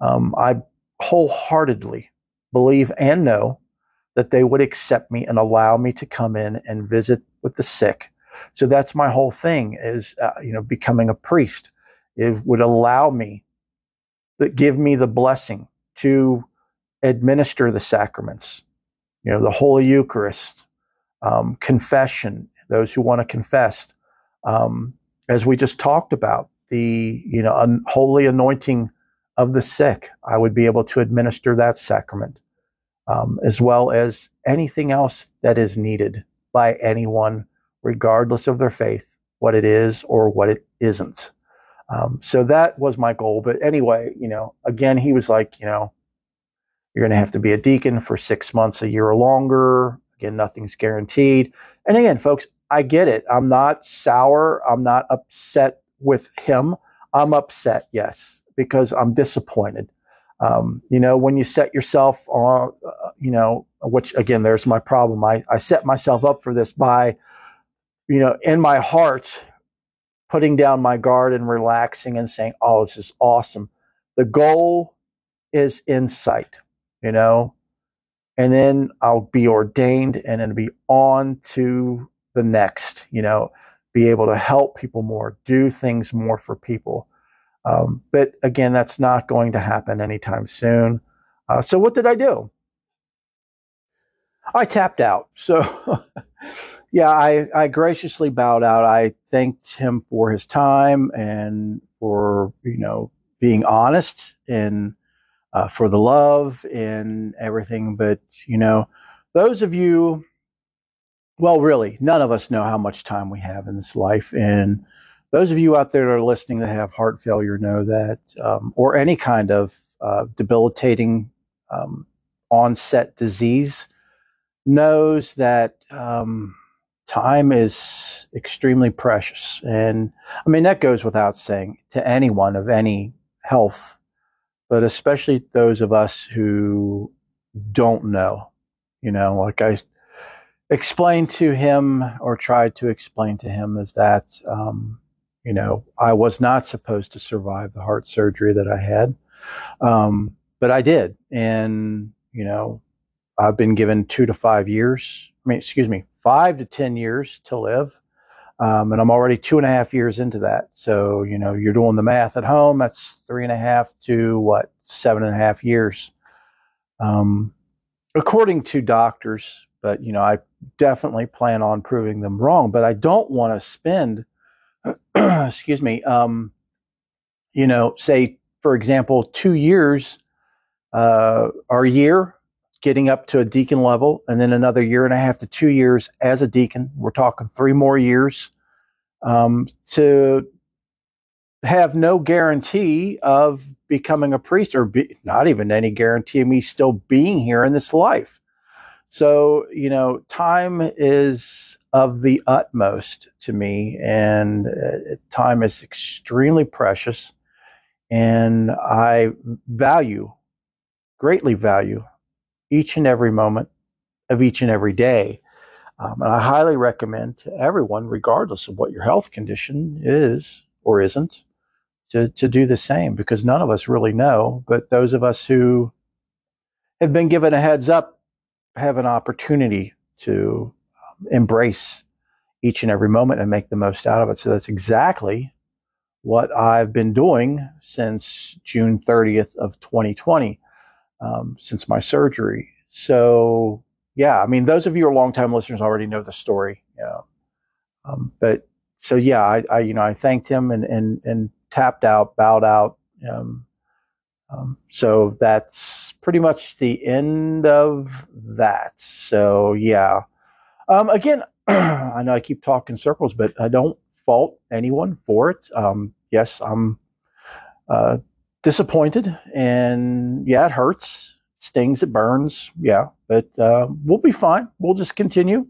um, I wholeheartedly believe and know that they would accept me and allow me to come in and visit with the sick. So that's my whole thing is, uh, you know, becoming a priest. It would allow me, that give me the blessing to administer the sacraments, you know, the Holy Eucharist, um, confession, those who want to confess. Um, as we just talked about, the, you know, un- holy anointing of the sick, I would be able to administer that sacrament, um, as well as anything else that is needed by anyone, regardless of their faith, what it is or what it isn't. Um, so that was my goal. But anyway, you know, again, he was like, you know, you're going to have to be a deacon for six months, a year or longer. Again, nothing's guaranteed. And again, folks, I get it. I'm not sour. I'm not upset with him. I'm upset, yes, because I'm disappointed. Um, you know, when you set yourself on, uh, you know, which again, there's my problem. I, I set myself up for this by, you know, in my heart, putting down my guard and relaxing and saying, oh, this is awesome. The goal is insight, you know, and then I'll be ordained and then be on to the next, you know, be able to help people more, do things more for people. Um, but again, that's not going to happen anytime soon. Uh, so what did I do? I tapped out. So yeah, I, I graciously bowed out. I thanked him for his time and for, you know, being honest and uh, for the love and everything. But, you know, those of you, well, really, none of us know how much time we have in this life. And those of you out there that are listening that have heart failure know that, um, or any kind of uh, debilitating um, onset disease, knows that um, time is extremely precious. And I mean, that goes without saying to anyone of any health, but especially those of us who don't know. You know, like I explained to him or tried to explain to him is that um, you know, I was not supposed to survive the heart surgery that I had, um, but I did. And, you know, I've been given two to five years. I mean, excuse me, five to 10 years to live. Um, and I'm already two and a half years into that. So, you know, you're doing the math at home. That's three and a half to what, seven and a half years. Um, according to doctors, but, you know, I definitely plan on proving them wrong, but I don't want to spend excuse me, um, you know, say, for example, two years uh, or a year getting up to a deacon level, and then another year and a half to two years as a deacon. We're talking three more years um, to have no guarantee of becoming a priest, or be, not even any guarantee of me still being here in this life. So, you know, time is of the utmost to me, and uh, time is extremely precious. And I value, greatly value, each and every moment of each and every day. Um, and I highly recommend to everyone, regardless of what your health condition is or isn't, to, to do the same because none of us really know. But those of us who have been given a heads up have an opportunity to embrace each and every moment and make the most out of it. So that's exactly what I've been doing since June 30th of 2020, um, since my surgery. So yeah, I mean, those of you who are longtime listeners already know the story. Yeah. Um, but so yeah, I, I, you know I thanked him and and and tapped out, bowed out. Um, um, so that's pretty much the end of that. So yeah, um, again, I know I keep talking circles, but I don't fault anyone for it. Um, yes, I'm uh, disappointed, and yeah, it hurts, it stings, it burns. Yeah, but uh, we'll be fine. We'll just continue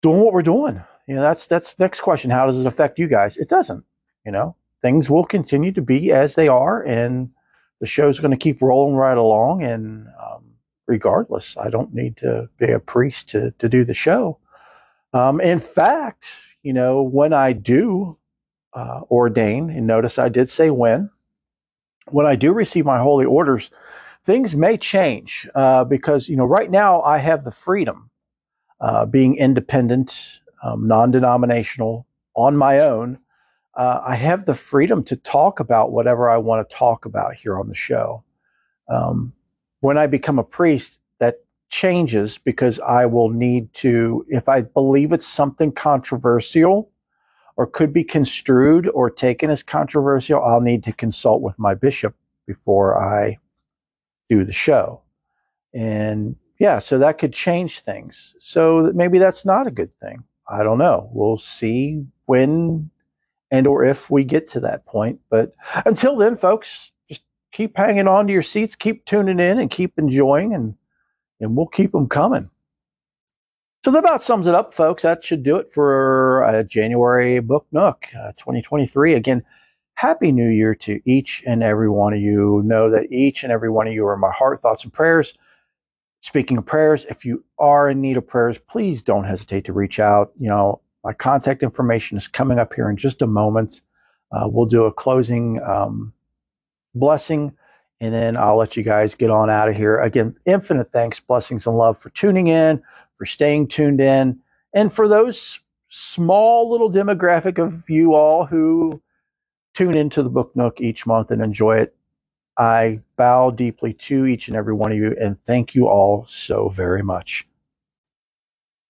doing what we're doing. You know, that's that's next question. How does it affect you guys? It doesn't. You know, things will continue to be as they are, and the show's going to keep rolling right along. And um, regardless. I don't need to be a priest to, to do the show. Um, in fact, you know, when I do uh, ordain, and notice I did say when, when I do receive my holy orders, things may change uh, because you know right now I have the freedom, uh, being independent, um, non-denominational, on my own. Uh, I have the freedom to talk about whatever I want to talk about here on the show. Um, when I become a priest, that changes because I will need to, if I believe it's something controversial or could be construed or taken as controversial, I'll need to consult with my bishop before I do the show. And yeah, so that could change things. So maybe that's not a good thing. I don't know. We'll see when and or if we get to that point. But until then, folks, just keep hanging on to your seats, keep tuning in and keep enjoying and and we'll keep them coming. So that about sums it up, folks. That should do it for uh, January Book Nook uh, 2023. Again, Happy New Year to each and every one of you. Know that each and every one of you are in my heart, thoughts, and prayers. Speaking of prayers, if you are in need of prayers, please don't hesitate to reach out. You know, my contact information is coming up here in just a moment. Uh, we'll do a closing um, blessing, and then I'll let you guys get on out of here. Again, infinite thanks, blessings, and love for tuning in, for staying tuned in, and for those small little demographic of you all who tune into the Book Nook each month and enjoy it. I bow deeply to each and every one of you and thank you all so very much.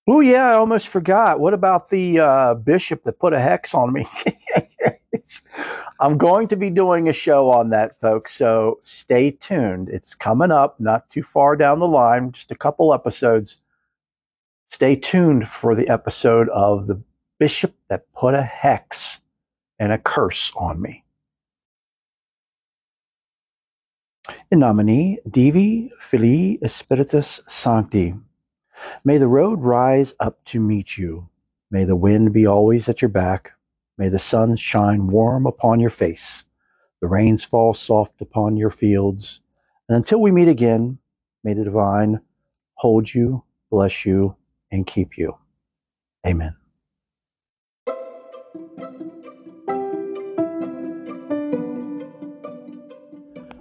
Oh, yeah, I almost forgot. What about the uh, bishop that put a hex on me? I'm going to be doing a show on that, folks. So stay tuned. It's coming up, not too far down the line, just a couple episodes. Stay tuned for the episode of the bishop that put a hex and a curse on me. In nomine Divi Filii Spiritus Sancti. May the road rise up to meet you. May the wind be always at your back. May the sun shine warm upon your face. The rains fall soft upon your fields. And until we meet again, may the divine hold you, bless you, and keep you. Amen.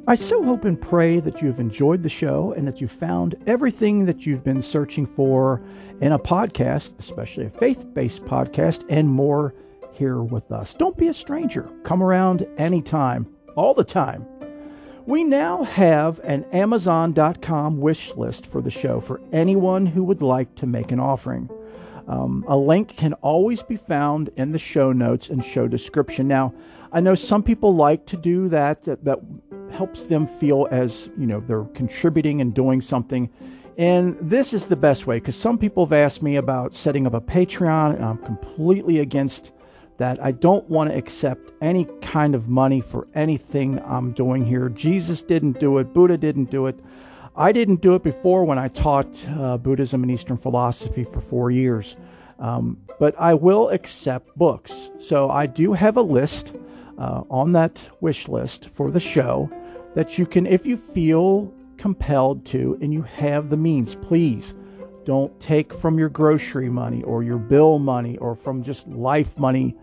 I so hope and pray that you've enjoyed the show and that you found everything that you've been searching for in a podcast, especially a faith based podcast, and more here with us. Don't be a stranger. Come around anytime, all the time. We now have an Amazon.com wish list for the show for anyone who would like to make an offering. Um, a link can always be found in the show notes and show description. Now, I know some people like to do that, that, that helps them feel as, you know, they're contributing and doing something. And this is the best way because some people have asked me about setting up a Patreon, and I'm completely against that. I don't want to accept any kind of money for anything I'm doing here. Jesus didn't do it, Buddha didn't do it. I didn't do it before when I taught uh, Buddhism and Eastern philosophy for four years. Um, but I will accept books. So I do have a list uh, on that wish list for the show that you can, if you feel compelled to and you have the means, please don't take from your grocery money or your bill money or from just life money.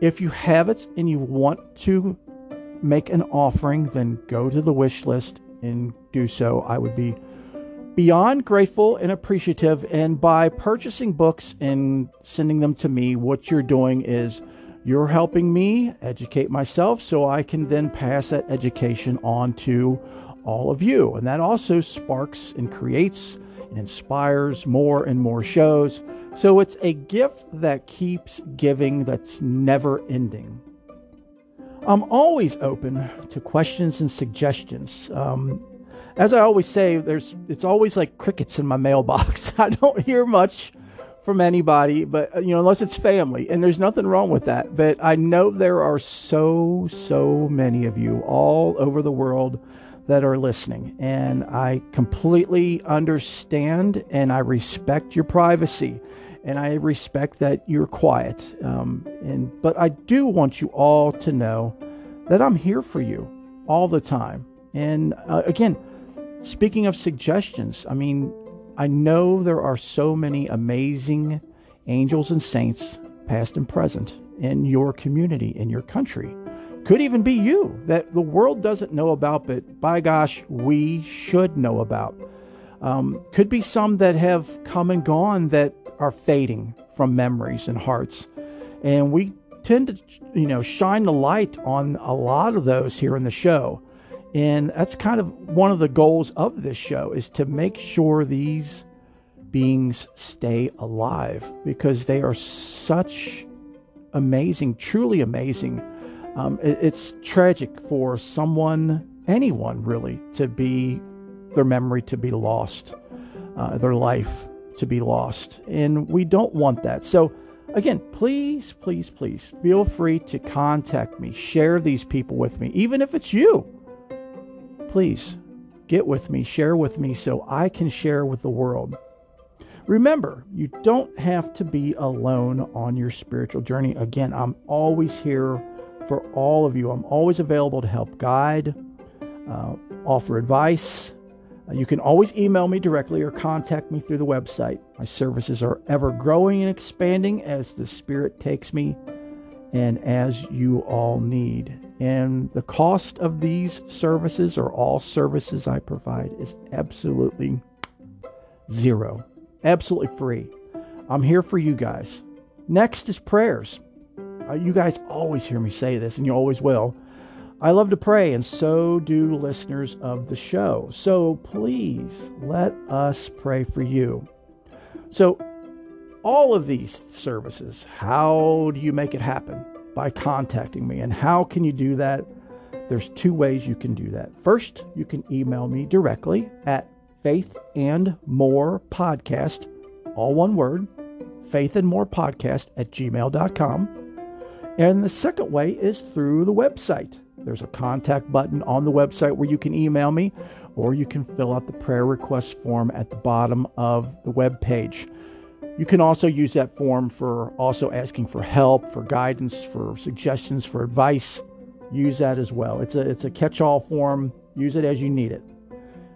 If you have it and you want to make an offering, then go to the wish list and do so. I would be beyond grateful and appreciative. And by purchasing books and sending them to me, what you're doing is you're helping me educate myself so I can then pass that education on to all of you. And that also sparks and creates and inspires more and more shows. So it's a gift that keeps giving, that's never ending. I'm always open to questions and suggestions. Um, as I always say, there's it's always like crickets in my mailbox. I don't hear much from anybody, but uh, you know, unless it's family, and there's nothing wrong with that. But I know there are so, so many of you all over the world that are listening, and I completely understand and I respect your privacy, and I respect that you're quiet. Um, and but I do want you all to know that I'm here for you all the time. And uh, again, speaking of suggestions, I mean, I know there are so many amazing angels and saints, past and present, in your community, in your country. could even be you that the world doesn't know about, but by gosh, we should know about. Um, could be some that have come and gone that are fading from memories and hearts. And we tend to, you know, shine the light on a lot of those here in the show. And that's kind of one of the goals of this show is to make sure these beings stay alive because they are such amazing, truly amazing. Um, it, it's tragic for someone, anyone really, to be their memory to be lost, uh, their life to be lost. And we don't want that. So, again, please, please, please feel free to contact me. Share these people with me, even if it's you. Please get with me, share with me so I can share with the world. Remember, you don't have to be alone on your spiritual journey. Again, I'm always here for all of you. I'm always available to help guide, uh, offer advice, uh, you can always email me directly or contact me through the website. My services are ever growing and expanding as the Spirit takes me and as you all need. And the cost of these services or all services I provide is absolutely zero, absolutely free. I'm here for you guys. Next is prayers. Uh, you guys always hear me say this, and you always will. I love to pray, and so do listeners of the show. So please let us pray for you. So, all of these services, how do you make it happen? By contacting me. And how can you do that? There's two ways you can do that. First, you can email me directly at faith and more podcast, all one word, faith and more podcast at gmail.com. And the second way is through the website there's a contact button on the website where you can email me or you can fill out the prayer request form at the bottom of the web page. You can also use that form for also asking for help, for guidance, for suggestions, for advice. Use that as well. It's a it's a catch-all form. Use it as you need it.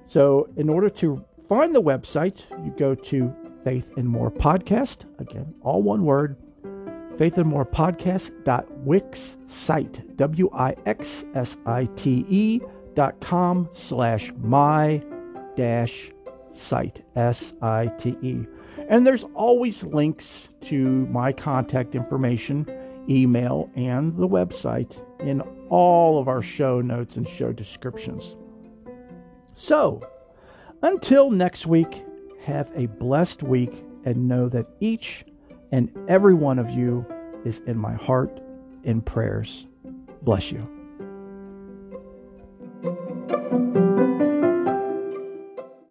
So, in order to find the website, you go to Faith and More Podcast. Again, all one word Faith and More Podcast.wix site, W I X S I T E dot com slash my dash site, S I T E. And there's always links to my contact information, email, and the website in all of our show notes and show descriptions. So, until next week, have a blessed week and know that each and every one of you is in my heart in prayers. Bless you.